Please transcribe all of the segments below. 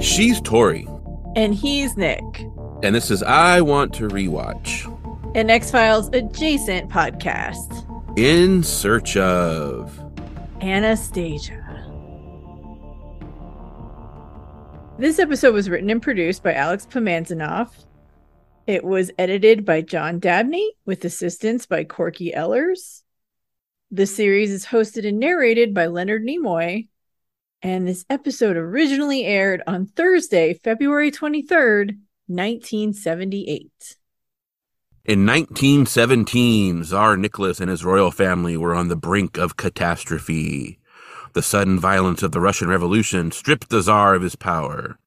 She's Tori, And he's Nick, and this is I Want to Rewatch. an X Files adjacent podcast. In search of. Anastasia. This episode was written and produced by Alex Pomanzanoff. It was edited by John Dabney with assistance by Corky Ellers. The series is hosted and narrated by Leonard Nimoy. And this episode originally aired on Thursday, February 23rd, 1978. In 1917, Tsar Nicholas and his royal family were on the brink of catastrophe. The sudden violence of the Russian Revolution stripped the Tsar of his power.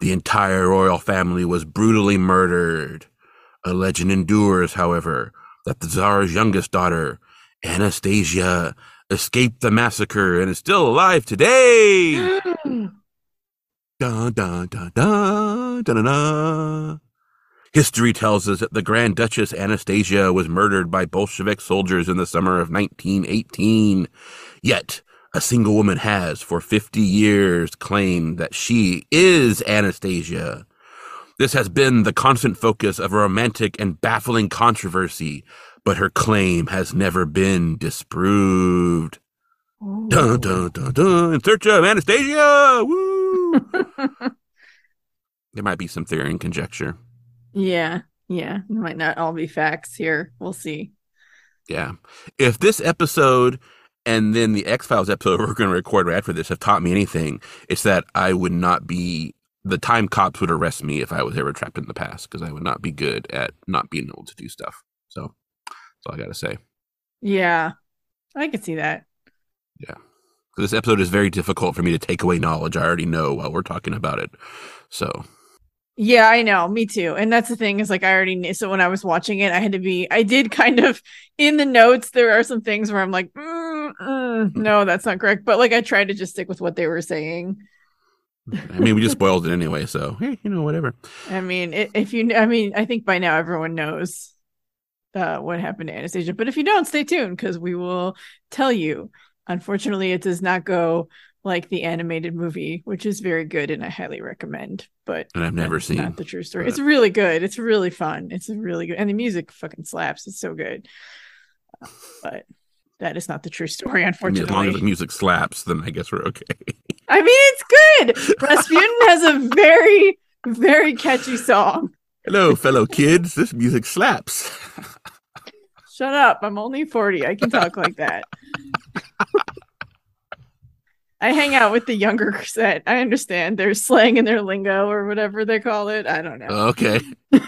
The entire royal family was brutally murdered. A legend endures, however, that the Tsar's youngest daughter, Anastasia, escaped the massacre and is still alive today. Dun, dun, dun, dun, dun, dun. History tells us that the Grand Duchess Anastasia was murdered by Bolshevik soldiers in the summer of 1918. Yet, a single woman has, for 50 years, claimed that she is Anastasia. This has been the constant focus of a romantic and baffling controversy, but her claim has never been disproved. Dun, dun, dun, dun. In search of Anastasia! Woo! there might be some theory and conjecture. yeah, yeah. It might not all be facts here. We'll see. Yeah. If this episode and then the X Files episode we're going to record right after this have taught me anything, it's that I would not be, the time cops would arrest me if I was ever trapped in the past because I would not be good at not being able to do stuff. So that's all I got to say. Yeah, I could see that. So this episode is very difficult for me to take away knowledge I already know while we're talking about it. So Yeah, I know. Me too. And that's the thing is like I already knew. So when I was watching it, I had to be. I did kind of in the notes. There are some things where I'm like, mm, mm, no, that's not correct. But like I tried to just stick with what they were saying. I mean, we just spoiled it anyway. So hey, you know, whatever. I mean, if you, I mean, I think by now everyone knows uh, what happened to Anastasia. But if you don't, stay tuned because we will tell you. Unfortunately, it does not go like the animated movie, which is very good and I highly recommend. But And I've never seen. not the true story. but- It's really good. It's really fun. It's really good, and the music fucking slaps. It's so good. But that is not the true story, I mean, unfortunately. as long as the music slaps, then I guess we're okay. I mean, it's good. Rasputin has a very, very catchy song. Hello, fellow kids. This music slaps. Shut up. I'm only 40. I can talk like that. I hang out with the younger set. I understand their slang and their lingo or whatever they call it. I don't know. Okay.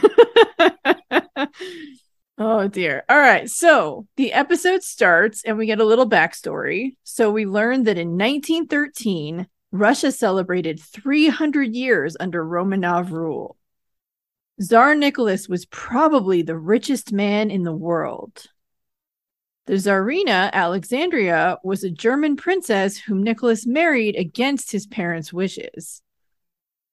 oh dear. All right. So the episode starts and we get a little backstory. So we learn that in 1913, Russia celebrated 300 years under Romanov rule. Tsar Nicholas was probably the richest man in the world. The Tsarina Alexandria was a German princess whom Nicholas married against his parents' wishes.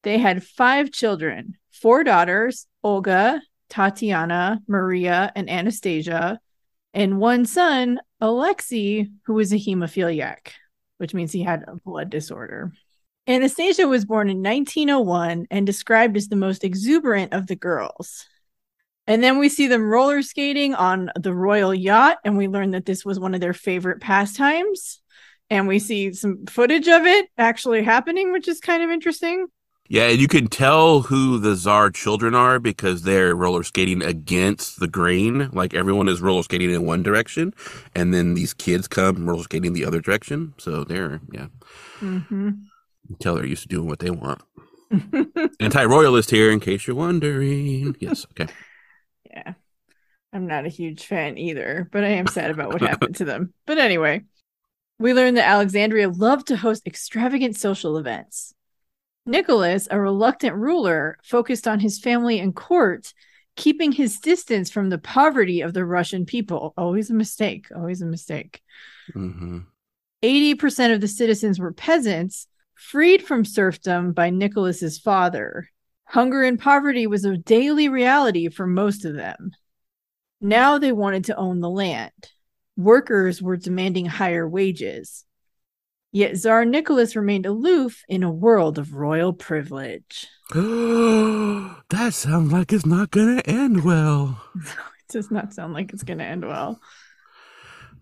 They had five children four daughters Olga, Tatiana, Maria, and Anastasia, and one son, Alexei, who was a hemophiliac, which means he had a blood disorder. Anastasia was born in 1901 and described as the most exuberant of the girls. And then we see them roller skating on the royal yacht, and we learn that this was one of their favorite pastimes. And we see some footage of it actually happening, which is kind of interesting. Yeah, and you can tell who the Czar children are because they're roller skating against the grain. Like everyone is roller skating in one direction, and then these kids come roller skating the other direction. So they're, yeah, Mm-hmm. Tell they're used to doing what they want. Anti royalist here, in case you're wondering. Yes, okay. yeah. I'm not a huge fan either, but I am sad about what happened to them. But anyway, we learned that Alexandria loved to host extravagant social events. Nicholas, a reluctant ruler, focused on his family and court, keeping his distance from the poverty of the Russian people. Always a mistake. Always a mistake. hmm 80% of the citizens were peasants, freed from serfdom by Nicholas's father. Hunger and poverty was a daily reality for most of them. Now they wanted to own the land. Workers were demanding higher wages. Yet Tsar Nicholas remained aloof in a world of royal privilege. that sounds like it's not going to end well. it does not sound like it's going to end well.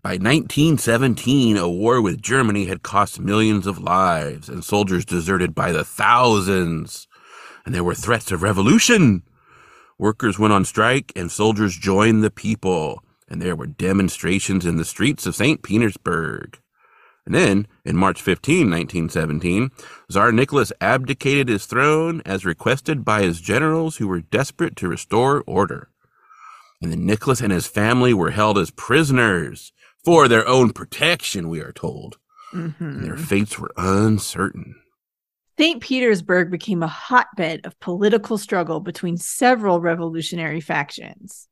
By 1917, a war with Germany had cost millions of lives, and soldiers deserted by the thousands. And there were threats of revolution. Workers went on strike, and soldiers joined the people, and there were demonstrations in the streets of St. Petersburg. And then, in March 15, 1917, Tsar Nicholas abdicated his throne as requested by his generals who were desperate to restore order. And then Nicholas and his family were held as prisoners for their own protection, we are told. Mm-hmm. And their fates were uncertain. St. Petersburg became a hotbed of political struggle between several revolutionary factions.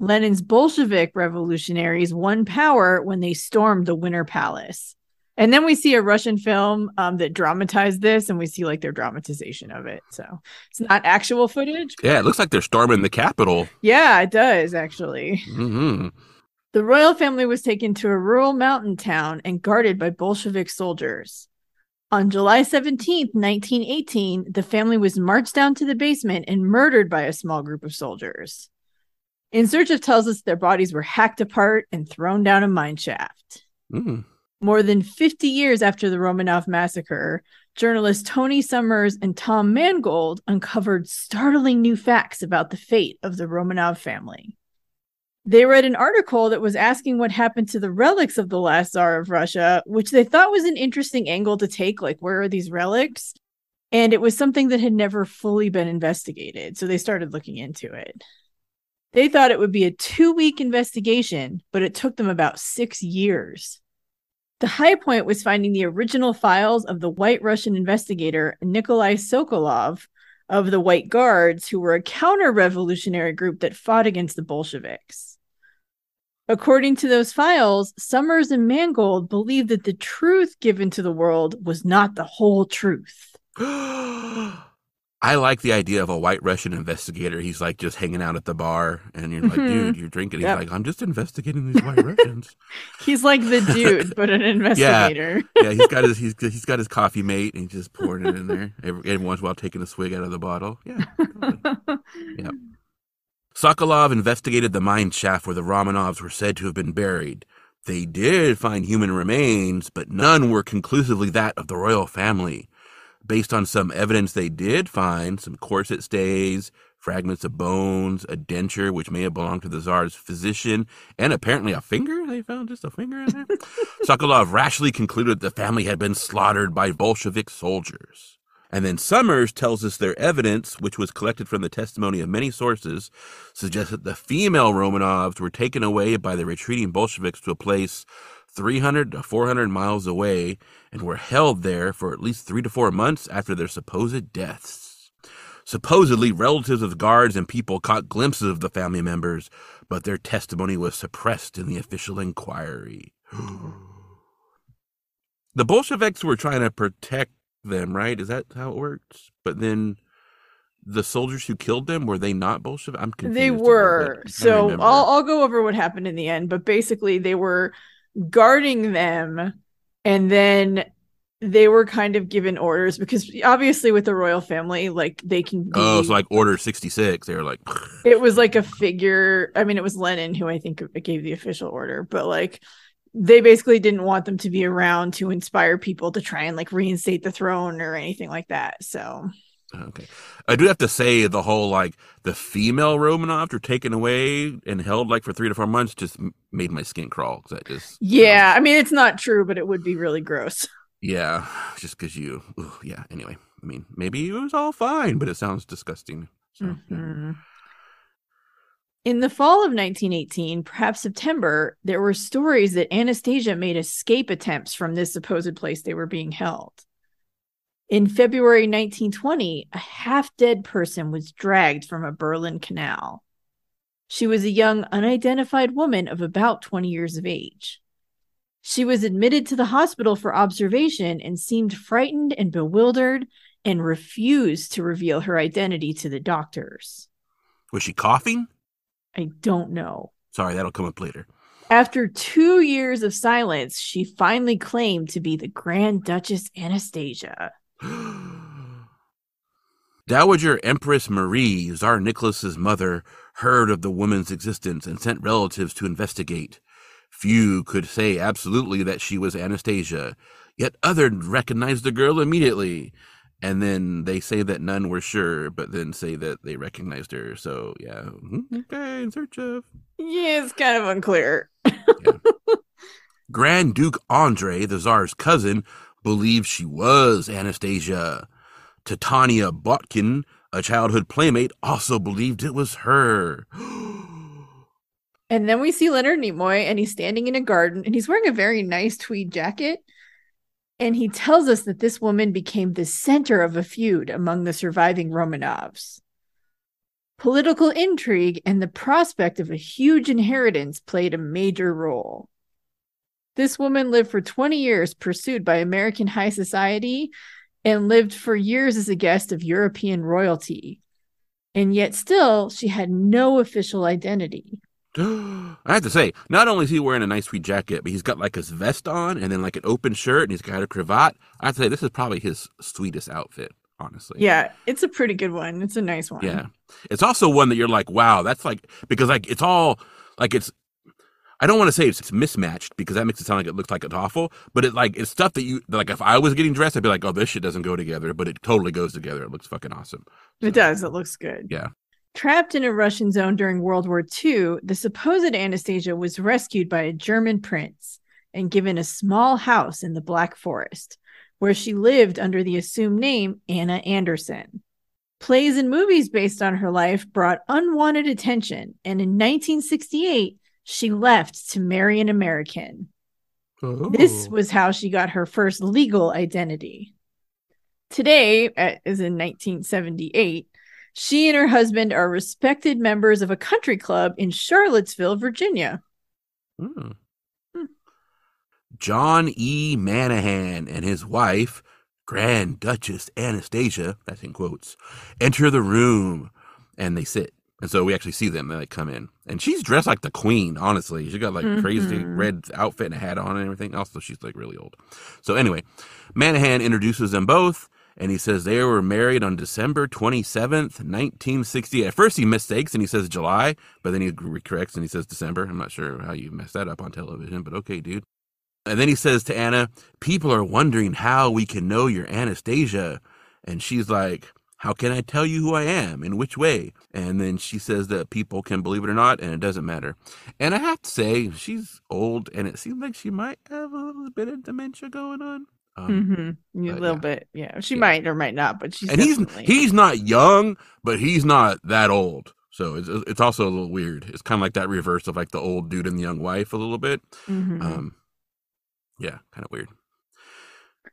Lenin's Bolshevik revolutionaries won power when they stormed the Winter Palace. And then we see a Russian film um, that dramatized this, and we see like their dramatization of it. So it's not actual footage. Yeah, it looks like they're storming the Capitol. Yeah, it does actually. Mm-hmm. The royal family was taken to a rural mountain town and guarded by Bolshevik soldiers. On July 17, 1918, the family was marched down to the basement and murdered by a small group of soldiers. In Search of tells us their bodies were hacked apart and thrown down a mine shaft. Mm. More than 50 years after the Romanov massacre, journalists Tony Summers and Tom Mangold uncovered startling new facts about the fate of the Romanov family. They read an article that was asking what happened to the relics of the last Tsar of Russia, which they thought was an interesting angle to take. Like, where are these relics? And it was something that had never fully been investigated. So they started looking into it. They thought it would be a two week investigation, but it took them about six years. The high point was finding the original files of the white Russian investigator Nikolai Sokolov of the White Guards, who were a counter revolutionary group that fought against the Bolsheviks. According to those files, Summers and Mangold believed that the truth given to the world was not the whole truth. I like the idea of a white Russian investigator. He's like just hanging out at the bar, and you're like, mm-hmm. dude, you're drinking. He's yep. like, I'm just investigating these white Russians. he's like the dude, but an investigator. yeah, yeah. He's got his he's he's got his coffee mate, and he's just pouring it in there every, every once in a while, taking a swig out of the bottle. Yeah, yeah. Sokolov investigated the mine shaft where the Romanovs were said to have been buried. They did find human remains, but none were conclusively that of the royal family based on some evidence they did find, some corset stays, fragments of bones, a denture which may have belonged to the Tsar's physician, and apparently a finger. They found just a finger in there. Sokolov rashly concluded the family had been slaughtered by Bolshevik soldiers. And then Summers tells us their evidence, which was collected from the testimony of many sources, suggests that the female Romanovs were taken away by the retreating Bolsheviks to a place 300 to 400 miles away and were held there for at least three to four months after their supposed deaths. Supposedly, relatives of guards and people caught glimpses of the family members, but their testimony was suppressed in the official inquiry. the Bolsheviks were trying to protect them, right? Is that how it works? But then the soldiers who killed them were they not Bolshevik? I'm confused. They were. So I'll I'll go over what happened in the end, but basically they were guarding them and then they were kind of given orders because obviously with the royal family like they can be, oh it's so like order 66 they were like it was like a figure i mean it was lenin who i think gave the official order but like they basically didn't want them to be around to inspire people to try and like reinstate the throne or anything like that so Okay. I do have to say the whole like the female Romanovs were taken away and held like for three to four months just made my skin crawl. That just yeah. You know. I mean, it's not true, but it would be really gross. Yeah, just because you. Ooh, yeah. Anyway, I mean, maybe it was all fine, but it sounds disgusting. So, mm-hmm. yeah. In the fall of 1918, perhaps September, there were stories that Anastasia made escape attempts from this supposed place they were being held. In February 1920, a half dead person was dragged from a Berlin canal. She was a young, unidentified woman of about 20 years of age. She was admitted to the hospital for observation and seemed frightened and bewildered and refused to reveal her identity to the doctors. Was she coughing? I don't know. Sorry, that'll come up later. After two years of silence, she finally claimed to be the Grand Duchess Anastasia. Dowager Empress Marie, Tsar Nicholas's mother, heard of the woman's existence and sent relatives to investigate. Few could say absolutely that she was Anastasia, yet others recognized the girl immediately. And then they say that none were sure, but then say that they recognized her. So, yeah. Mm-hmm. Okay, in search of. Yeah, it's kind of unclear. yeah. Grand Duke Andre, the Tsar's cousin, believed she was Anastasia. Titania Botkin, a childhood playmate, also believed it was her. and then we see Leonard Nimoy, and he's standing in a garden, and he's wearing a very nice tweed jacket. And he tells us that this woman became the center of a feud among the surviving Romanovs. Political intrigue and the prospect of a huge inheritance played a major role. This woman lived for 20 years, pursued by American high society, and lived for years as a guest of European royalty. And yet, still, she had no official identity. I have to say, not only is he wearing a nice tweed jacket, but he's got like his vest on and then like an open shirt and he's got a cravat. I have to say, this is probably his sweetest outfit, honestly. Yeah, it's a pretty good one. It's a nice one. Yeah. It's also one that you're like, wow, that's like, because like it's all like it's, I don't want to say it's, it's mismatched because that makes it sound like it looks like it's awful, but it like, it's stuff that you, like if I was getting dressed, I'd be like, oh, this shit doesn't go together, but it totally goes together. It looks fucking awesome. So, it does. It looks good. Yeah. Trapped in a Russian zone during World War II, the supposed Anastasia was rescued by a German prince and given a small house in the Black Forest, where she lived under the assumed name Anna Anderson. Plays and movies based on her life brought unwanted attention, and in 1968, she left to marry an American. Ooh. This oh. was how she got her first legal identity. Today, as in 1978, she and her husband are respected members of a country club in Charlottesville, Virginia. Hmm. Hmm. John E. Manahan and his wife, Grand Duchess Anastasia, that's in quotes, enter the room and they sit. And so we actually see them. They like come in, and she's dressed like the queen. Honestly, she got like mm-hmm. crazy red outfit and a hat on and everything. Also, she's like really old. So anyway, Manahan introduces them both, and he says they were married on December 27th, 1960. At first he mistakes and he says July, but then he corrects and he says December. I'm not sure how you messed that up on television, but okay, dude. And then he says to Anna, People are wondering how we can know you're Anastasia. And she's like, How can I tell you who I am? In which way? And then she says that people can believe it or not, and it doesn't matter. And I have to say, she's old, and it seems like she might have a little bit of dementia going on. Um, mm-hmm. A little yeah. bit, yeah. She yeah. might or might not, but she's and he's he's not young, but he's not that old. So it's it's also a little weird. It's kind of like that reverse of like the old dude and the young wife a little bit. Mm-hmm. Um, yeah, kind of weird.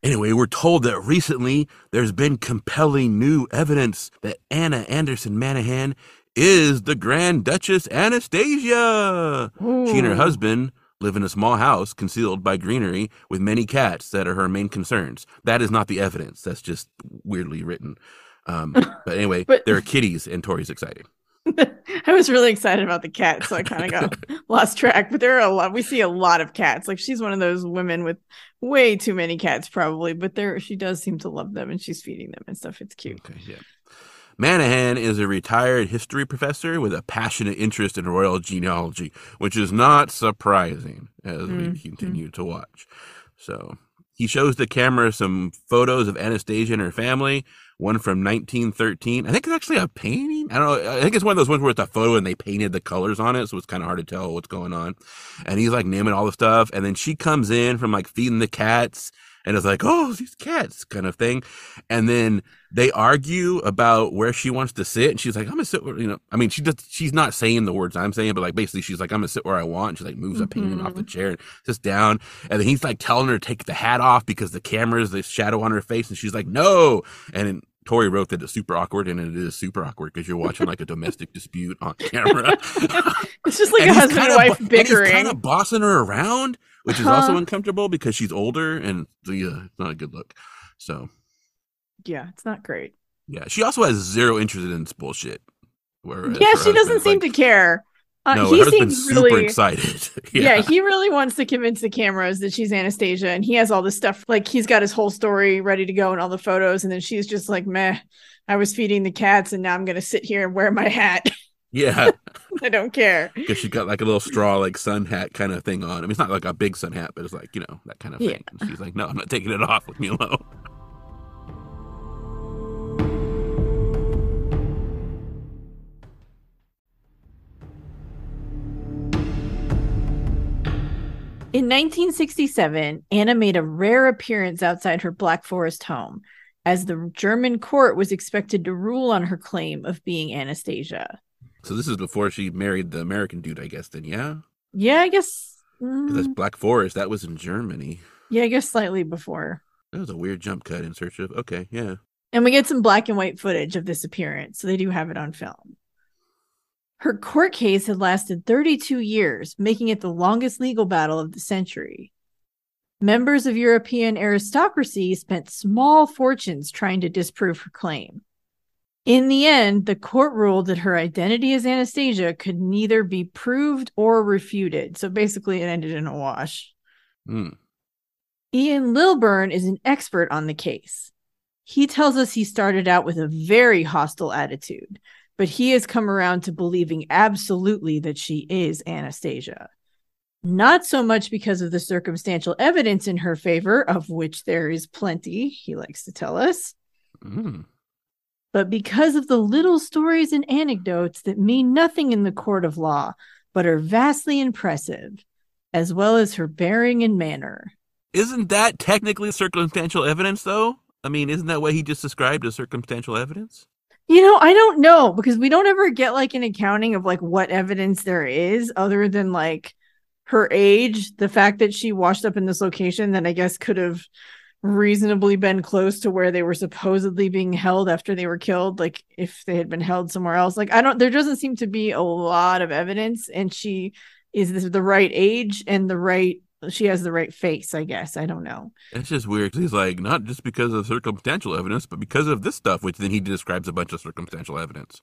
Anyway, we're told that recently there's been compelling new evidence that Anna Anderson Manahan is the Grand Duchess Anastasia. Ooh. She and her husband live in a small house concealed by greenery with many cats that are her main concerns. That is not the evidence. That's just weirdly written. Um, but anyway, but, there are kitties, and Tori's excited. I was really excited about the cat, so I kind of got lost track. But there are a lot. We see a lot of cats. Like she's one of those women with way too many cats, probably. But there, she does seem to love them, and she's feeding them and stuff. It's cute. Okay, yeah. Manahan is a retired history professor with a passionate interest in royal genealogy, which is not surprising as mm-hmm. we continue to watch. So he shows the camera some photos of Anastasia and her family, one from 1913. I think it's actually a painting. I don't know. I think it's one of those ones where it's a photo and they painted the colors on it, so it's kind of hard to tell what's going on. And he's like naming all the stuff, and then she comes in from like feeding the cats and it's like, oh, these cats kind of thing. And then they argue about where she wants to sit. And she's like, I'm gonna sit where, you know, I mean, she just, she's not saying the words I'm saying, but like basically she's like, I'm gonna sit where I want. And she like moves mm-hmm. a painting off the mm-hmm. chair and sits down. And then he's like telling her to take the hat off because the camera's the shadow on her face. And she's like, no. And then Tori wrote that it's super awkward, and it is super awkward because you're watching like a domestic dispute on camera. it's just like and a husband and wife bickering. kind of bossing her around, which is uh-huh. also uncomfortable because she's older and the, uh, it's not a good look. So, yeah, it's not great. Yeah, she also has zero interest in this bullshit. Where, yeah, she doesn't seem like, to care. Uh, no, he seems super really- excited. Yeah. he really wants to convince the cameras that she's Anastasia, and he has all this stuff. Like he's got his whole story ready to go and all the photos, and then she's just like, "Meh, I was feeding the cats, and now I'm gonna sit here and wear my hat. yeah, I don't care." because she got like a little straw like sun hat kind of thing on. I mean, it's not like a big sun hat, but it's like you know that kind of Yeah. thing. And she's like, no, I'm not taking it off. Leave me alone. In 1967, Anna made a rare appearance outside her Black Forest home, as the German court was expected to rule on her claim of being Anastasia. So this is before she married the American dude, I guess. Then yeah, Yeah, I guess. that's mm, Black Forest. That was in Germany. yeah, I guess slightly before. That was a weird jump cut in search of. Okay, yeah. And we get some black and white footage of this appearance, so they do have it on film. Her court case had lasted 32 years, making it the longest legal battle of the century. Members of European aristocracy spent small fortunes trying to disprove her claim. In the end, the court ruled that her identity as Anastasia could neither be proved or refuted. So basically, it ended in a wash. Hmm. Ian Lilburn is an expert on the case. He tells us he started out with a very hostile attitude, but he has come around to believing absolutely that she is Anastasia. Not so much because of the circumstantial evidence in her favor, of which there is plenty, he likes to tell us, Mm. But because of the little stories and anecdotes that mean nothing in the court of law, but are vastly impressive, as well as her bearing and manner. Isn't that technically circumstantial evidence, though? I mean, isn't that what he just described as circumstantial evidence? You know, I don't know because we don't ever get like an accounting of like what evidence there is other than like her age, the fact that she washed up in this location that I guess could have reasonably been close to where they were supposedly being held after they were killed like if they had been held somewhere else. Like I don't there doesn't seem to be a lot of evidence and she is the right age and the right she has the right face, I guess. I don't know. It's just weird he's like, not just because of circumstantial evidence, but because of this stuff, which then he describes a bunch of circumstantial evidence.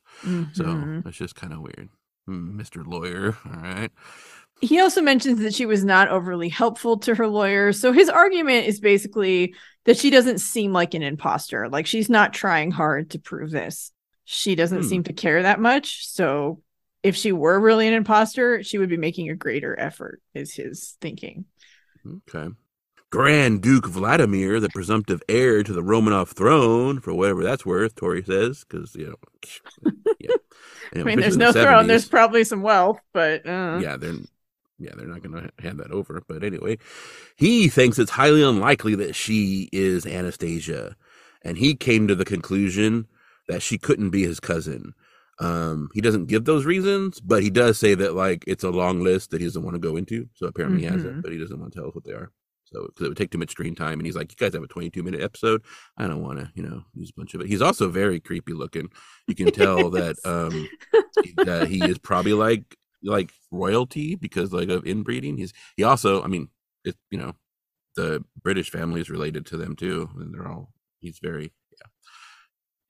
So Mhm. it's just kind of weird. Hmm, Mr. Lawyer, all right. He also mentions that she was not overly helpful to her lawyer. So his argument is basically that she doesn't seem like an imposter. Like she's not trying hard to prove this. She doesn't Hmm. seem to care that much. So if she were really an imposter, she would be making a greater effort, is his thinking. Okay. Grand Duke Vladimir, the presumptive heir to the Romanov throne, for whatever that's worth, Tori says, because, you know, yeah. I mean, there's no throne. There's probably some wealth, but uh, yeah, they're yeah, they're not going to hand that over. But anyway, he thinks it's highly unlikely that she is Anastasia, and he came to the conclusion that she couldn't be his cousin. Um, he doesn't give those reasons, but he does say that like it's a long list that he doesn't want to go into. So apparently he has it, but he doesn't want to tell us what they are. So because it would take too much screen time, and he's like, "You guys have a 22 minute episode. I don't want to, you know, use a bunch of it." He's also very creepy looking. You can tell that um that he is probably like like royalty because like of inbreeding. He's he also, I mean, it you know, the British family is related to them too, and they're all he's very yeah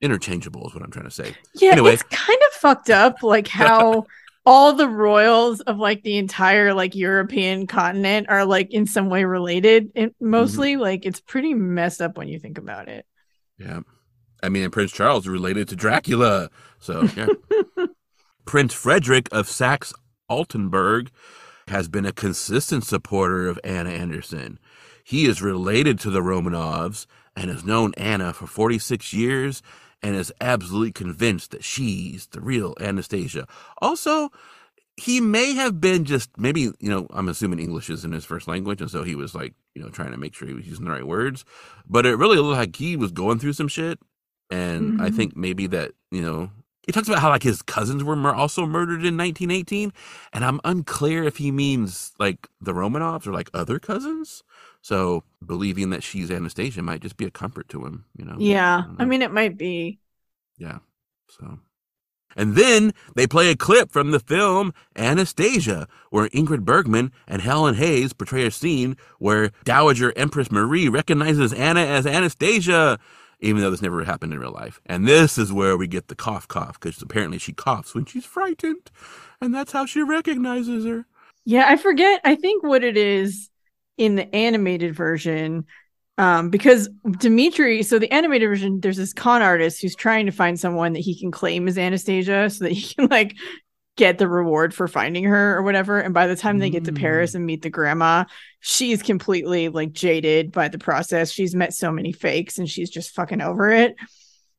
interchangeable is what I'm trying to say. Yeah, Anyway. it's kind of fucked up, like how all the royals of like the entire like European continent are like in some way related. And mm-hmm. mostly, like it's pretty messed up when you think about it. Yeah. I mean, and Prince Charles related to Dracula. So, yeah. Prince Frederick of Saxe Altenburg has been a consistent supporter of Anna Anderson. He is related to the Romanovs and has known Anna for 46 years and is absolutely convinced that she's the real Anastasia. Also, he may have been just maybe, you know, I'm assuming English isn't his first language, and so he was like, you know, trying to make sure he was using the right words. But it really looked like he was going through some shit. And I Mhm. think maybe that, you know, he talks about how like his cousins were mur- also murdered in 1918. And I'm unclear if he means like the Romanovs or like other cousins. So believing that she's Anastasia might just be a comfort to him, you know? Yeah, don't I mean, it might be. Yeah. So. And then they play a clip from the film Anastasia, where Ingrid Bergman and Helen Hayes portray a scene where Dowager Empress Marie recognizes Anna as Anastasia. Even though this never happened in real life. And this is where we get the cough cough because apparently she coughs when she's frightened, and that's how she recognizes her. Yeah, I forget. I think what it is in the animated version um because Dimitri so the animated version there's this con artist who's trying to find someone that he can claim as Anastasia so that he can like get the reward for finding her or whatever and by the time they get to Paris mm. and meet the grandma she's completely like jaded by the process she's met so many fakes and she's just fucking over it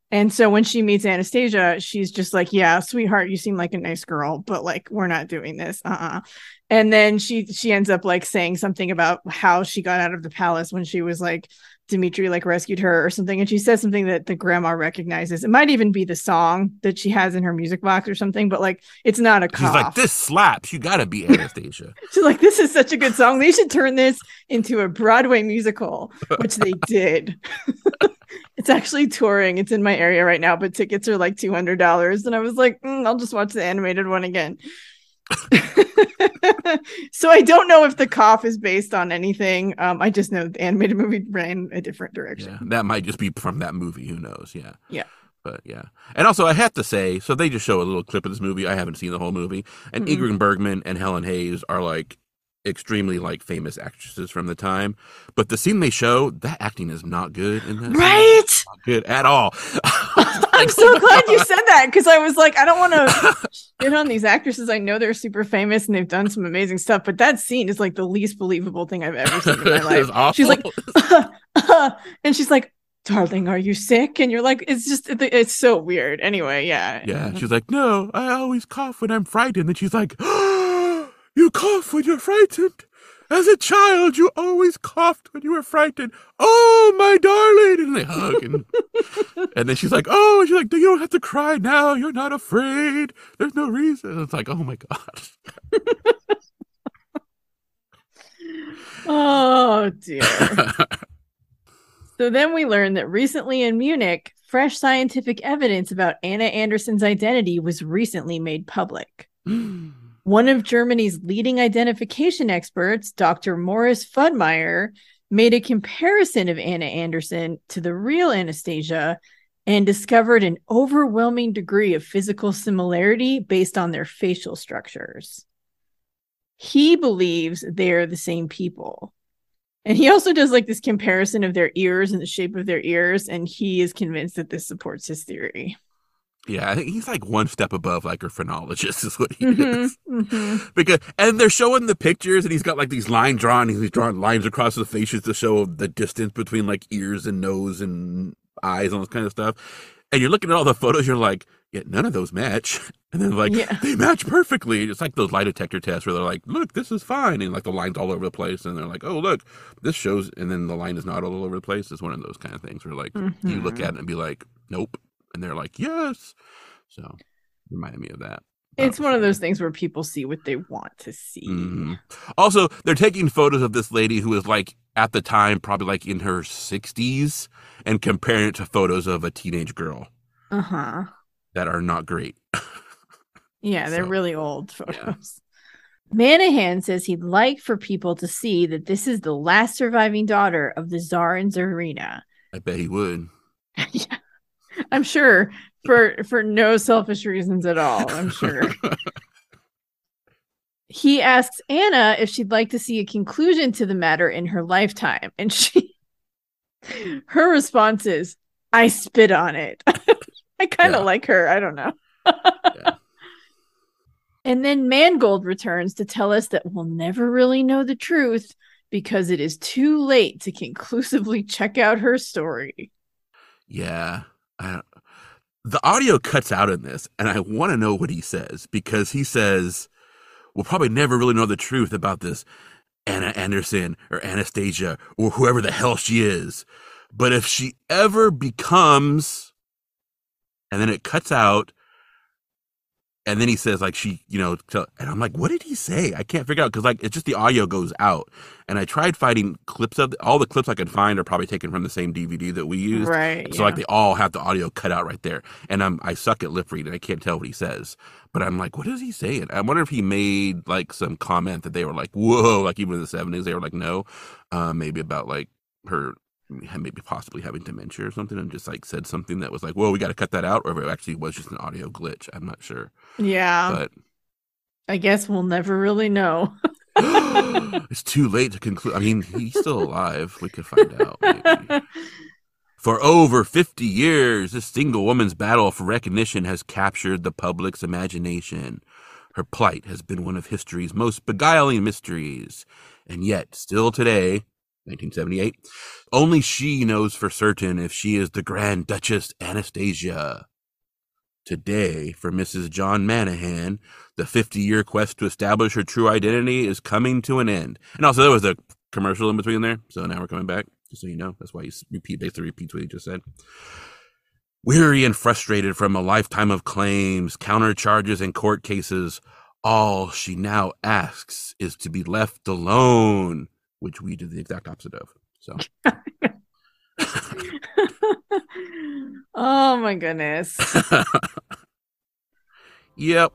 and so when she meets Anastasia, she's just like, "Yeah, sweetheart, you seem like a nice girl, but like we're not doing this." Uh-uh. And then she she ends up like saying something about how she got out of the palace when she was like Dimitri like rescued her or something and she says something that the grandma recognizes. It might even be the song that she has in her music box or something, but like it's not a cough. She's like, "This slaps. You gotta be Anastasia." She's like, "This is such a good song. They should turn this into a Broadway musical," which they did. it's actually touring. It's in my area right now, but tickets are like two hundred dollars, and I was like, mm, "I'll just watch the animated one again." So I don't know if the cough is based on anything. Um, I just know the animated movie ran a different direction. Yeah, that might just be from that movie. Who knows? Yeah. Yeah. But yeah. And also, I have to say, so they just show a little clip of this movie. I haven't seen the whole movie. And Mhm. Ingrid Bergman and Helen Hayes are like extremely like famous actresses from the time. But the scene they show, that acting is not good in that. Right. Not good at all. I'm so glad you said that because I was like, I don't want to get on these actresses. I know they're super famous and they've done some amazing stuff, but that scene is like the least believable thing I've ever seen in my life. She's like, uh, and she's like, darling, are you sick? And you're like, it's just, it's so weird. Anyway, yeah. Yeah, she's like, no, I always cough when I'm frightened. And she's like, you cough when you're frightened. As a child, you always coughed when you were frightened. Oh, my darling! And they hug, and, and then she's like, "Oh," she's like, "You don't have to cry now. You're not afraid. There's no reason." It's like, "Oh my god." Oh, dear. So then we learn that recently in Munich, fresh scientific evidence about Anna Anderson's identity was recently made public. One of Germany's leading identification experts, Dr. Morris Furtmayr, made a comparison of Anna Anderson to the real Anastasia and discovered an overwhelming degree of physical similarity based on their facial structures. He believes they're the same people. And he also does like this comparison of their ears and the shape of their ears, and he is convinced that this supports his theory. Yeah, I think he's like one step above like a phrenologist, is what he Mhm, is. mhm. Because and they're showing the pictures, and he's got like these lines drawn. He's drawing lines across the faces to show the distance between like ears and nose and eyes and all this kind of stuff. And you're looking at all the photos, you're like, yeah, none of those match. And then like Yeah. they match perfectly. It's like those lie detector tests where they're like, look, this is fine, and like the lines all over the place, and they're like, oh look, this shows, and then the line is not all over the place. It's one of those kind of things where like you look at it and be like, nope, and they're like, yes. So reminded me of that. It's one of those things where people see what they want to see. Mhm. Also, they're taking photos of this lady who is like at the time probably like in her 60s and comparing it to photos of a teenage girl Uh huh. that are not great. Yeah, they're So, really old photos. Manahan says he'd like for people to see that this is the last surviving daughter of the Tsar and Tsarina. I bet he would. yeah, I'm sure for for no selfish reasons at all. I'm sure. he asks Anna if she'd like to see a conclusion to the matter in her lifetime, and she her response is, "I spit on it." I kind of Yeah. like her. I don't know. Yeah. And then Mangold returns to tell us that we'll never really know the truth because it is too late to conclusively check out her story. Yeah. The audio cuts out in this, and I want to know what he says because he says, We'll probably never really know the truth about this Anna Anderson or Anastasia or whoever the hell she is. But if she ever becomes, and then it cuts out, and then he says, like, she, you know, tell- and I'm like, what did he say? I can't figure out because, like, it's just the audio goes out. And I tried finding clips of all the clips I could find are probably taken from the same DVD that we used. Right. So like they all have the audio cut out right there, and I'm I suck at lip reading. I can't tell what he says, but I'm like, what is he saying? I wonder if he made like some comment that they were like, whoa, like even in the '70s they were like, no, uh, maybe about like her maybe possibly having dementia or something and just like said something that was like, "Well, we got to cut that out," or if it actually was just an audio glitch. I'm not sure. Yeah. But I guess we'll never really know. it's too late to conclude. I mean, he's still alive. We could find out. Maybe. For over 50 years, this single woman's battle for recognition has captured the public's imagination. Her plight has been one of history's most beguiling mysteries. And yet, still today, 1978, only she knows for certain if she is the Grand Duchess Anastasia. Today, for Mrs. John Manahan, the 50 year quest to establish her true identity is coming to an end. And also, there was a commercial in between there. So now we're coming back, just so you know. That's why he repeat, basically repeats what he just said. Weary and frustrated from a lifetime of claims, counter charges, and court cases, all she now asks is to be left alone, which we did the exact opposite of. So. oh my goodness. yep.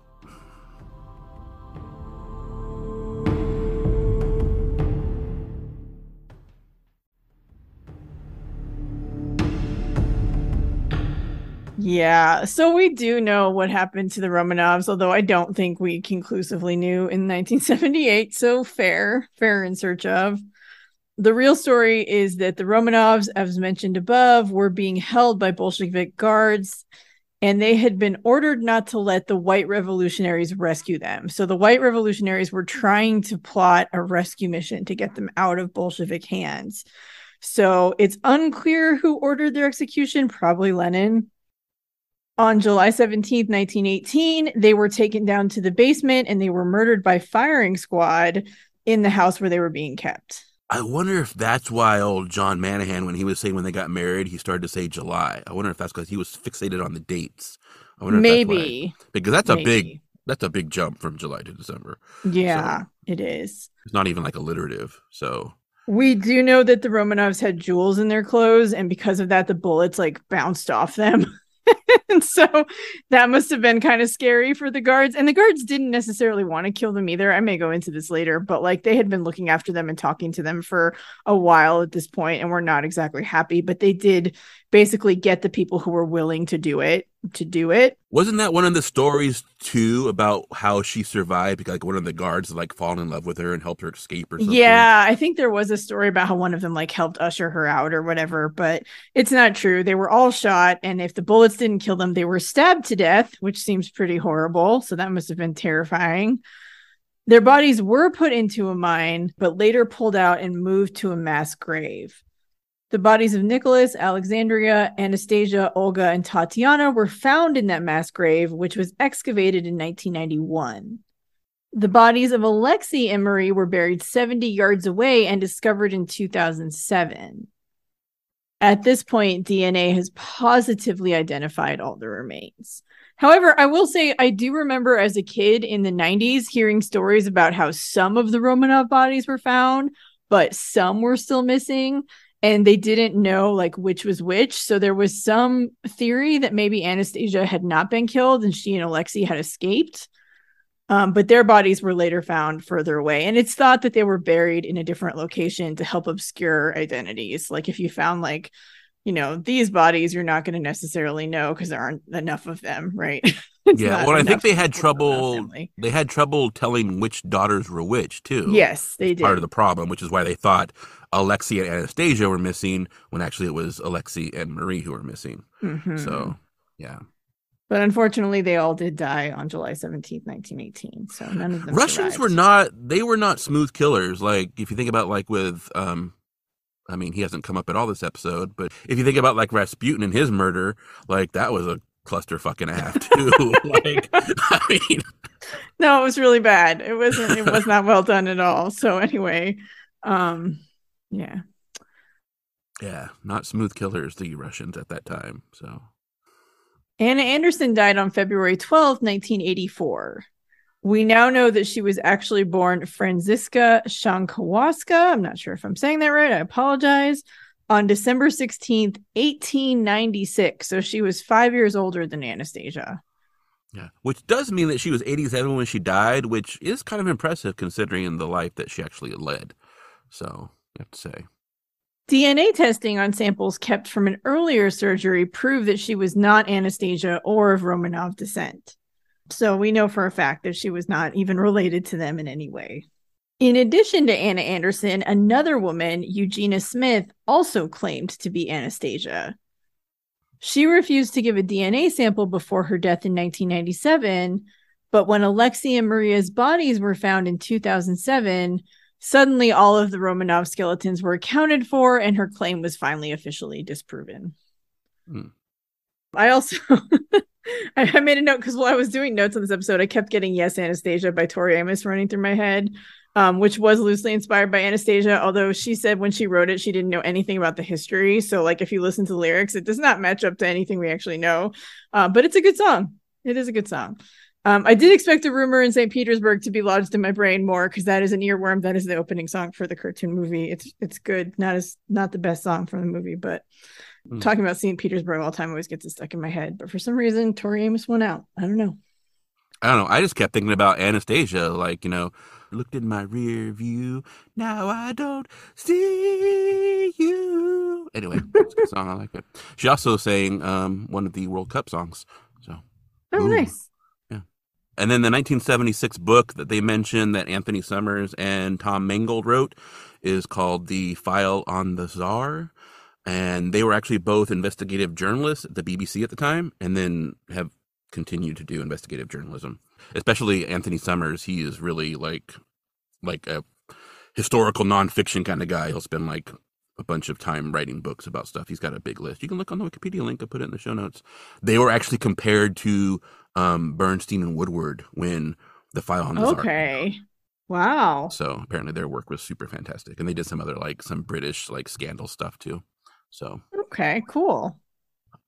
Yeah, so we do know what happened to the Romanovs, although I don't think we conclusively knew in 1978. So fair, fair in search of. The real story is that the Romanovs, as mentioned above, were being held by Bolshevik guards and they had been ordered not to let the white revolutionaries rescue them. So the white revolutionaries were trying to plot a rescue mission to get them out of Bolshevik hands. So it's unclear who ordered their execution, probably Lenin. On July 17th, 1918, they were taken down to the basement and they were murdered by firing squad in the house where they were being kept. I wonder if that's why old John Manahan, when he was saying when they got married, he started to say July. I wonder if that's because he was fixated on the dates. I wonder Maybe that's because that's a big that's a big jump from July to December. Yeah, So- it is. It's not even like alliterative. So We do know that the Romanovs had jewels in their clothes, and because of that, the bullets like bounced off them. and so that must have been kind of scary for the guards. And the guards didn't necessarily want to kill them either. I may go into this later, but like they had been looking after them and talking to them for a while at this point and were not exactly happy. But they did basically get the people who were willing to do it to do it. wasn't that one of the stories too about how she survived? Because like one of the guards like fallen in love with her and helped her escape or something. Yeah, I think there was a story about how one of them like helped usher her out or whatever, but it's not true. They were all shot, and if the bullets didn't kill them, they were stabbed to death, which seems pretty horrible. So that must have been terrifying. Their bodies were put into a mine, but later pulled out and moved to a mass grave. The bodies of Nicholas, Alexandria, Anastasia, Olga, and Tatiana were found in that mass grave, which was excavated in 1991. The bodies of Alexei and Marie were buried 70 yards away and discovered in 2007. At this point, DNA has positively identified all the remains. However, I will say I do remember as a kid in the 90s hearing stories about how some of the Romanov bodies were found, but some were still missing and they didn't know like which was which. So there was some theory that maybe Anastasia had not been killed and she and Alexei had escaped. Um, but their bodies were later found further away. And it's thought that they were buried in a different location to help obscure identities. Like if you found like, you know, these bodies, you're not going to necessarily know because there aren't enough of them, right? Yeah, well, I think they had people from that trouble- They had trouble telling which daughters were which too. Yes, they did. part of the problem, which is why they thought Alexei and Anastasia were missing when actually it was Alexei and Marie who were missing. Mhm. So, yeah. but unfortunately, they all did die on July 17th, 1918. So none of them. Russians survived. were not they were not smooth killers. Like if you think about like with um I mean, he hasn't come up at all this episode, but if you think about like Rasputin and his murder, like that was a cluster fucking a half too. like I mean, No, it was really bad. It wasn't. It was not well done at all. So anyway, um, yeah. yeah, not smooth killers the Russians at that time. So, Anna Anderson died on February 12th, 1984. We now know that she was actually born Franziska Shankawaska. I'm not sure if I'm saying that right. I apologize. On December 16th, 1896. So she was five years older than Anastasia. yeah, which does mean that she was 87 when she died, which is kind of impressive considering the life that she actually led. So, have to say. DNA testing on samples kept from an earlier surgery proved that she was not Anastasia or of Romanov descent. So we know for a fact that she was not even related to them in any way. In addition to Anna Anderson, another woman, Eugenia Smith, also claimed to be Anastasia. She refused to give a DNA sample before her death in 1997, but when Alexei and Maria's bodies were found in 2007, suddenly all of the Romanov skeletons were accounted for and her claim was finally officially disproven. Hmm. I also I, made a note because while I was doing notes on this episode, I kept getting Yes Anastasia by Tori Amos running through my head um, which was loosely inspired by Anastasia, although she said when she wrote it, she didn't know anything about the history. So, like, if you listen to the lyrics, it does not match up to anything we actually know. Uh, but it's a good song. It is a good song. Um, I did expect a rumor in St. Petersburg to be lodged in my brain more because that is an earworm. That is the opening song for the cartoon movie. It's it's good. Not as not the best song from the movie, but mm. talking about St. Petersburg all the time always gets it stuck in my head. But for some reason, Tori Amos went out. I don't know. I don't know. I just kept thinking about Anastacia, like you know, looked in my rear view. Now I don't see you. Anyway, it's a good song. I like it. She also sang um, one of the World Cup songs. So, oh, ooh. nice. And then the 1976 book that they mentioned that Anthony Summers and Tom Mangold wrote is called The File on the Tsar. And they were actually both investigative journalists at the BBC at the time, and then have continued to do investigative journalism especially Anthony Summers, he is really like like a historical nonfiction kind of guy. He'll spend like a bunch of time writing books about stuff. He's got a big list. You can look on the Wikipedia link. I put it in the show notes. They were actually compared to um, Bernstein and Woodward when the file on the okay. Wow. So apparently their work was super fantastic, and they did some other like some British like scandal stuff too. So okay, cool.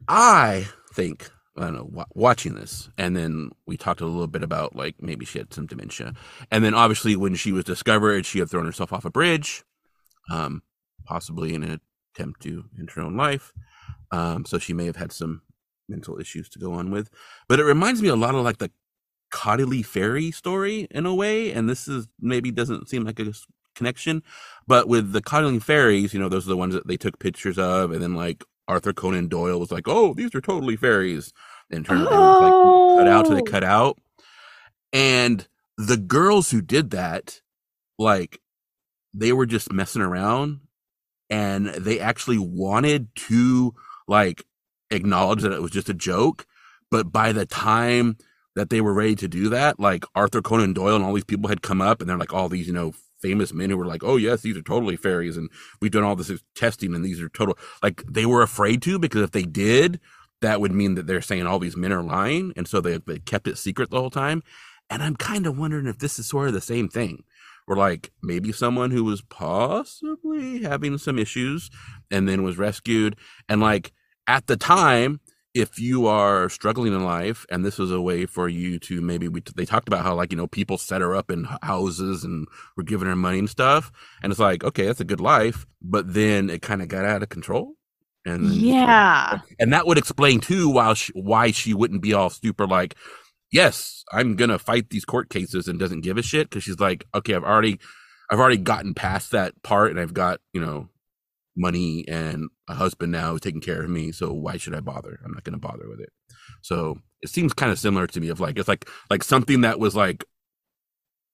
I think I don't know, w- watching this. And then we talked a little bit about like maybe she had some dementia. And then obviously when she was discovered, she had thrown herself off a bridge, um, possibly in an attempt to end her own life. Um, so she may have had some mental issues to go on with. But it reminds me a lot of like the Cottingley Fairy story in a way. And this is maybe doesn't seem like a connection, but with the Cottingley Fairies, you know, those are the ones that they took pictures of and then like Arthur Conan Doyle was like, "Oh, these are totally fairies," and turned oh. like cut out to they oh. cut out. And the girls who did that, like, they were just messing around, and they actually wanted to like acknowledge that it was just a joke. But by the time that they were ready to do that, like Arthur Conan Doyle and all these people had come up, and they're like all these, you know, famous men who were like, "Oh yes, these are totally fairies," and we've done all this testing, and these are total. Like they were afraid to because if they did, that would mean that they're saying all these men are lying, and so they, they kept it secret the whole time. And I'm kind of wondering if this is sort of the same thing, or like maybe someone who was possibly having some issues and then was rescued, and like at the time if you are struggling in life and this is a way for you to maybe we, they talked about how like you know people set her up in houses and were giving her money and stuff and it's like okay that's a good life but then it kind of got out of control and yeah. and that would explain too why she, why she wouldn't be all super like yes i'm gonna fight these court cases and doesn't give a shit because she's like okay i've already i've already gotten past that part and i've got you know money and a husband now who's taking care of me. So why should I bother? I'm not going to bother with it. So it seems kind of similar to me of like, it's like, like something that was like,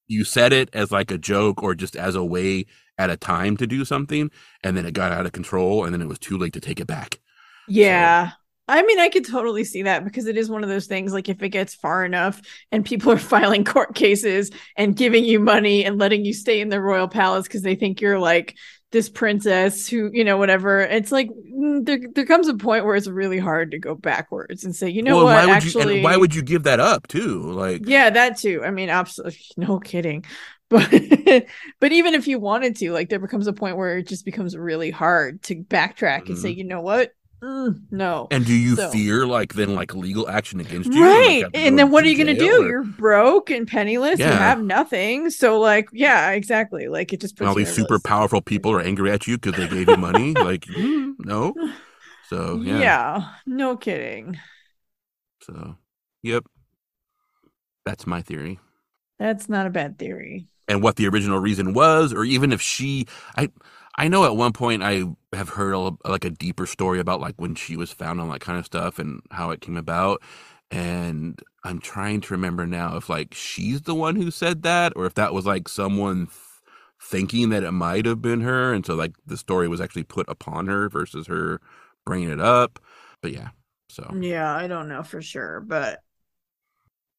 you said it as like a joke or just as a way at a time to do something. And then it got out of control and then it was too late to take it back. Yeah. So, I mean, I could totally see that because it is one of those things like if it gets far enough and people are filing court cases and giving you money and letting you stay in the royal palace because they think you're like this princess who you know whatever. It's like mm, there, there comes a point where it's really hard to go backwards and say you know well, what? why actually you, why would you give that up too? Like yeah that too. I mean absolutely. No kidding. But but even if you wanted to like there becomes a point where it just becomes really hard to backtrack mm-hmm. and say mm-hmm. you know what Mm, no. And do you so. fear like then like legal action against you? Right. And, like, and then what are you going to do? Or... You're broke and penniless. Yeah. You have nothing. So like, yeah, exactly. Like it just puts all these super powerful people are angry at you because they gave you money. like, mm, no. So yeah. Yeah. No kidding. So, yep. That's my theory. That's not a bad theory. And what the original reason was, or even if she, I, I know at one point I have heard a, like a deeper story about like when she was found and that kind of stuff and how it came about. And I'm trying to remember now if like she's the one who said that or if that was like someone th- thinking that it might have been her. And so like the story was actually put upon her versus her bringing it up. But yeah, so. Yeah, I don't know for sure, but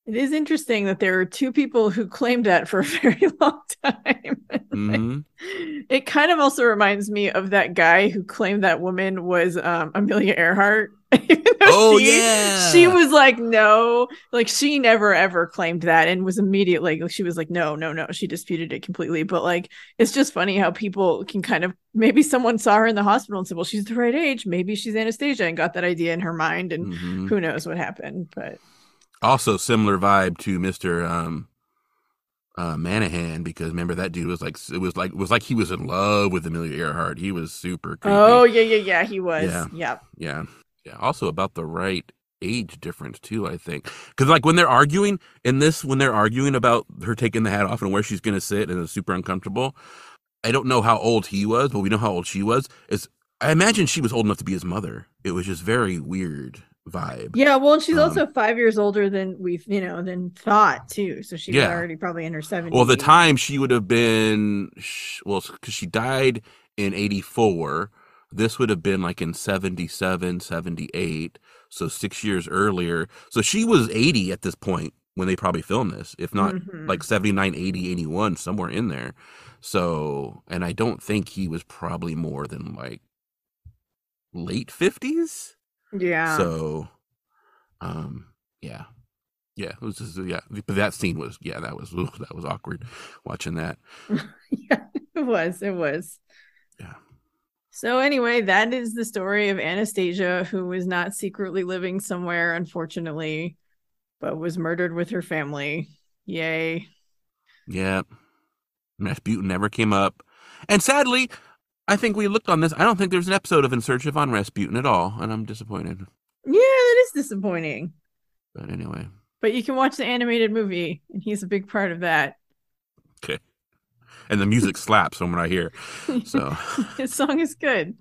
it is interesting that there are two people who claimed that for a very long time. hmm it kind of also reminds me of that guy who claimed that woman was um, Amelia Earhart. Oh, she, yeah. she was like, no, like she never ever claimed that, and was immediately like, she was like, no, no, no. She disputed it completely. But like, it's just funny how people can kind of maybe someone saw her in the hospital and said, well, she's the right age, maybe she's Anastasia, and got that idea in her mind, and hmm who knows what happened. But Also, similar vibe to Mister um, uh, Manahan because remember that dude was like it was like it was like he was in love with Amelia Earhart. He was super creepy. oh yeah, yeah, yeah, he was. Yeah. Yep. Yeah. Yeah. Also about the right age difference too, I think. Cause like when they're arguing in this, when they're arguing about her taking the hat off and where she's going to sit and it's super uncomfortable. I don't know how old he was, but we know how old she was. Is I imagine she was old enough to be his mother. It was just very weird vibe. Yeah, well, she's Um, also five years older than we've, you know, than thought too. So she's Yeah. already probably in her seventies. Well, the time she would have been, well, because she died in 84. This would have been like in 77, 78. So six years earlier. So she was 80 at this point when they probably filmed this, if not Mhm. like 79, 80, 81, somewhere in there. So, and I don't think he was probably more than like late 50s. Yeah, So, um, yeah, yeah, it was just, yeah. But that scene was, yeah, that was ooh, that was awkward watching that. yeah, it was, it was. Yeah. So anyway, that is the story of Anastasia, who was not secretly living somewhere, unfortunately, but was murdered with her family. Yay! Yeah, Rasputin never came up, and sadly, I think we looked on this. I don't think there's an episode of In Search of on Rasputin at all, and I'm disappointed. Yeah, that is disappointing. But anyway, But you can watch the animated movie, and he's a big part of that. okay. And the music slaps from what I hear. So his song is good.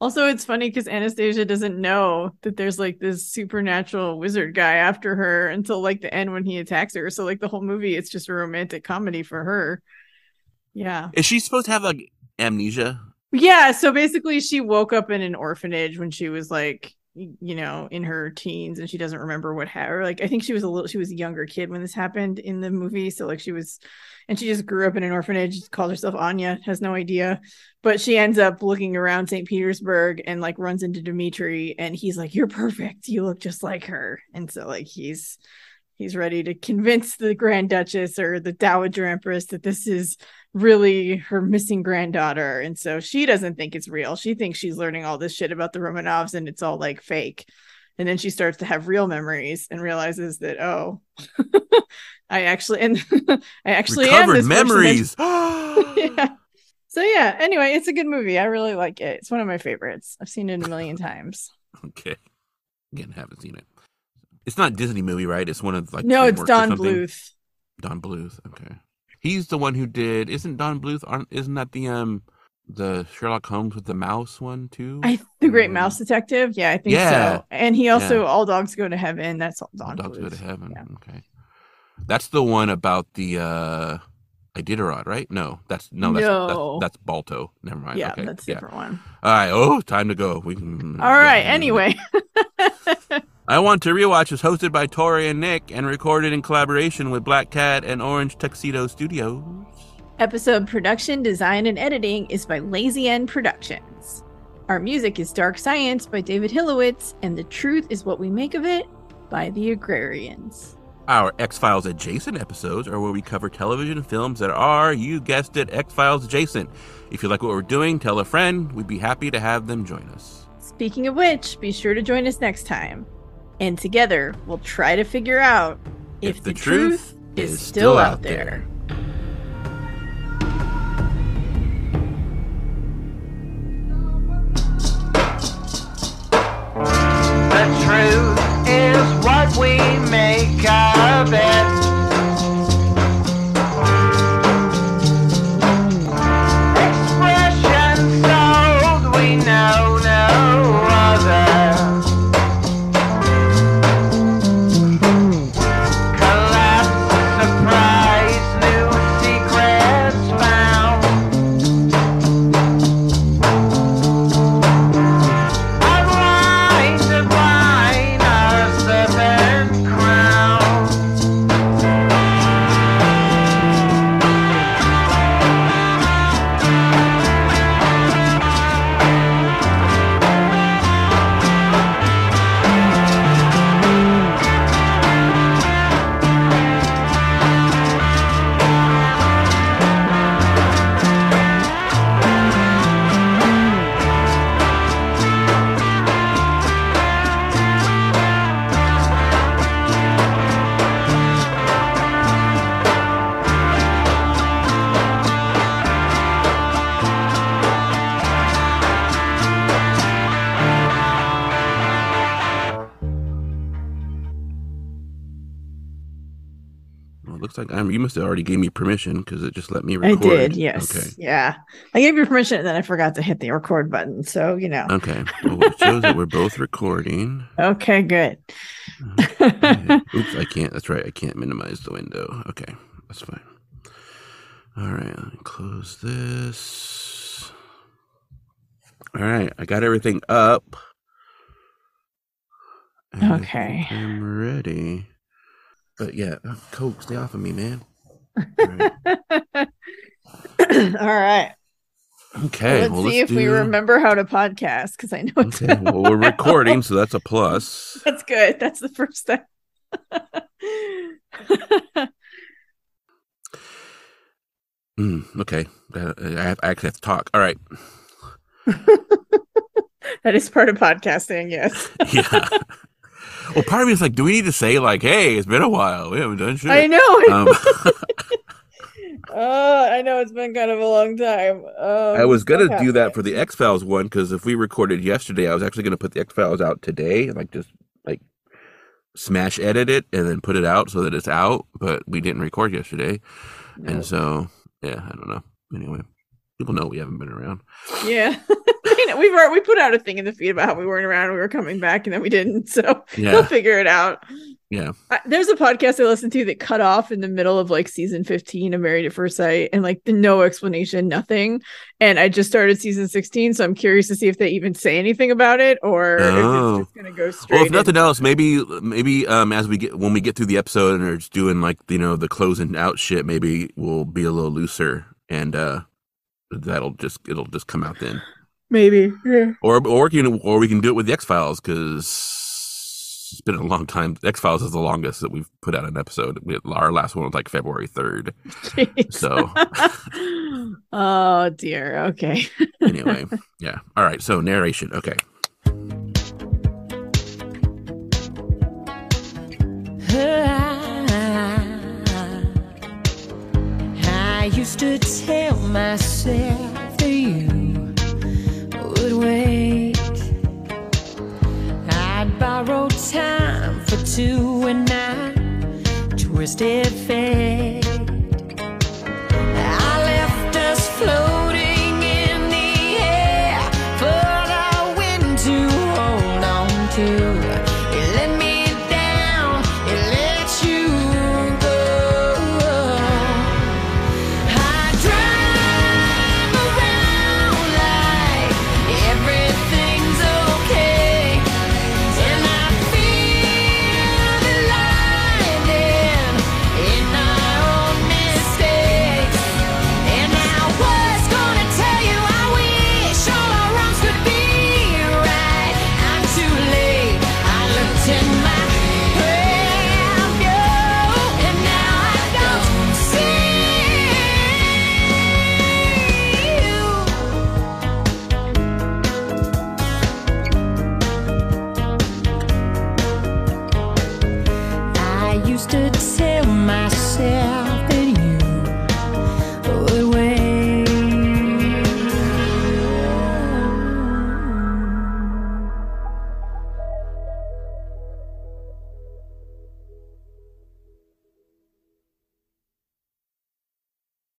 Also, it's funny because Anastasia doesn't know that there's like this supernatural wizard guy after her until like the end when he attacks her. So like the whole movie, it's just a romantic comedy for her. Yeah. is she supposed to have like amnesia? Yeah. So basically, she woke up in an orphanage when she was like, you know, in her teens, and she doesn't remember what happened. Like, I think she was a little, she was a younger kid when this happened in the movie. So like, she was, and she just grew up in an orphanage, called herself Anya, has no idea. But she ends up looking around St. Petersburg and like runs into Dimitri, and he's like, "You're perfect. You look just like her." And so like he's he's ready to convince the Grand Duchess or the Dowager Empress that this is really her missing granddaughter. And so she doesn't think it's real. She thinks she's learning all this shit about the Romanovs and it's all like fake. And then she starts to have real memories and realizes that, oh, I actually and I actually Recovered memories. yeah. So yeah, anyway, it's a good movie. I really like it. It's one of my favorites. I've seen it a million times. Okay. Again, haven't seen it. It's not a Disney movie, right? It's one of like no, it's Don. Bluth. Don Bluth. Okay. He's the one who did. Isn't Don Bluth? Aren't, isn't that the um the Sherlock Holmes with the mouse one too? I the Great Mm. Mouse Detective. Yeah, I think Yeah. so. And he also Yeah. All Dogs Go to Heaven. That's all All Don Dogs Go to Heaven. Yeah. Okay. That's the one about the uh Iditarod, right? No, that's no, that's No. That's, that's Balto. Never mind. Yeah, okay. that's a yeah. different one. All right. Oh, time to go. We can. All right. Anyway, I Want to Rewatch is hosted by Tori and Nick and recorded in collaboration with Black Cat and Orange Tuxedo Studios. episode production, design, and editing is by Lazy End Productions. Our music is Dark Science by David Hilowitz, and The Truth is What We Make of It by The Agrarians. Our X Files adjacent episodes are where we cover television films that are, you guessed it, X Files adjacent. If you like what we're doing, tell a friend. We'd be happy to have them join us. Speaking of which, be sure to join us next time. And together, we'll try to figure out if, the, truth, is still out there. The truth is what we make of it. You must have already gave me permission because it just let me record. I did, yes. Okay. Yeah. I gave you permission and then I forgot to hit the record button. So, you know. Okay. Well, it shows that we're both recording. Okay, good. Okay. Oops, I can't. That's right. I can't minimize the window. Okay, that's fine. All right, let me close this. All right, I got everything up. And Okay. I'm ready. But yeah, Coke, stay off of me, man. All right. All right. Okay, let's well, see if we remember how to podcast because I know it's Okay, well, we're recording, so that's a plus. That's good. That's the first step. Mm, okay, Uh, I, have, I actually have to talk. All right. that is part of podcasting, yes. yeah. Well, part of me is like, do we need to say like, "Hey, it's been a while. We haven't done shit." I know. Um, oh, I know it's been kind of a long time. Um, I was gonna do that for the X Files one because if we recorded yesterday, I was actually gonna put the X Files out today, like just like smash edit it and then put it out so that it's out. But we didn't record yesterday, No. and so yeah, I don't know. Anyway, people know we haven't been around. Yeah. I know. We've already, we put out a thing in the feed about how we weren't around, we were coming back, and then we didn't. So Yeah. we'll figure it out. Yeah. I, there's a podcast I listened to that cut off in the middle of like season 15 of Married at First Sight and like no explanation, nothing. And I just started season 16, so I'm curious to see if they even say anything about it or Oh. if it's just gonna go straight. Well, if nothing else, maybe maybe um as we get when we get through the episode and are just doing like you know the closing out shit, maybe we'll be a little looser and uh that'll just it'll just come out then. maybe. Yeah. Or or we can or we can do it with the X Files because it's been a long time. X Files is the longest that we've put out an episode. We, our last one was like February third. So oh dear. Okay. anyway, yeah. All right. So narration. Okay. I used to tell myself that you would wait. I'd borrow time for two and I twisted fate.